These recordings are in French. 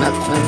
Nothing.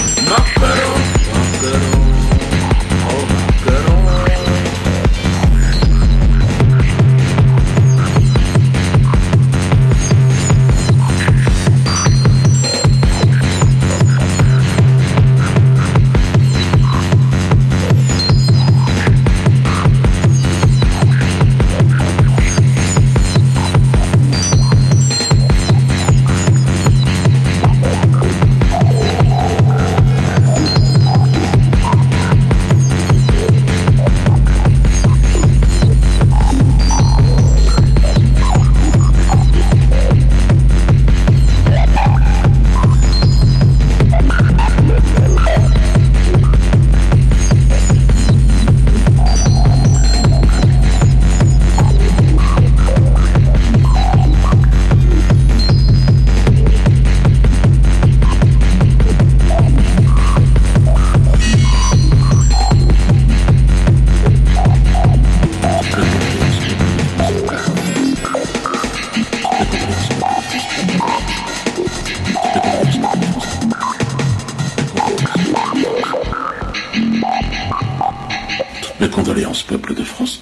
condoléances, peuple de France.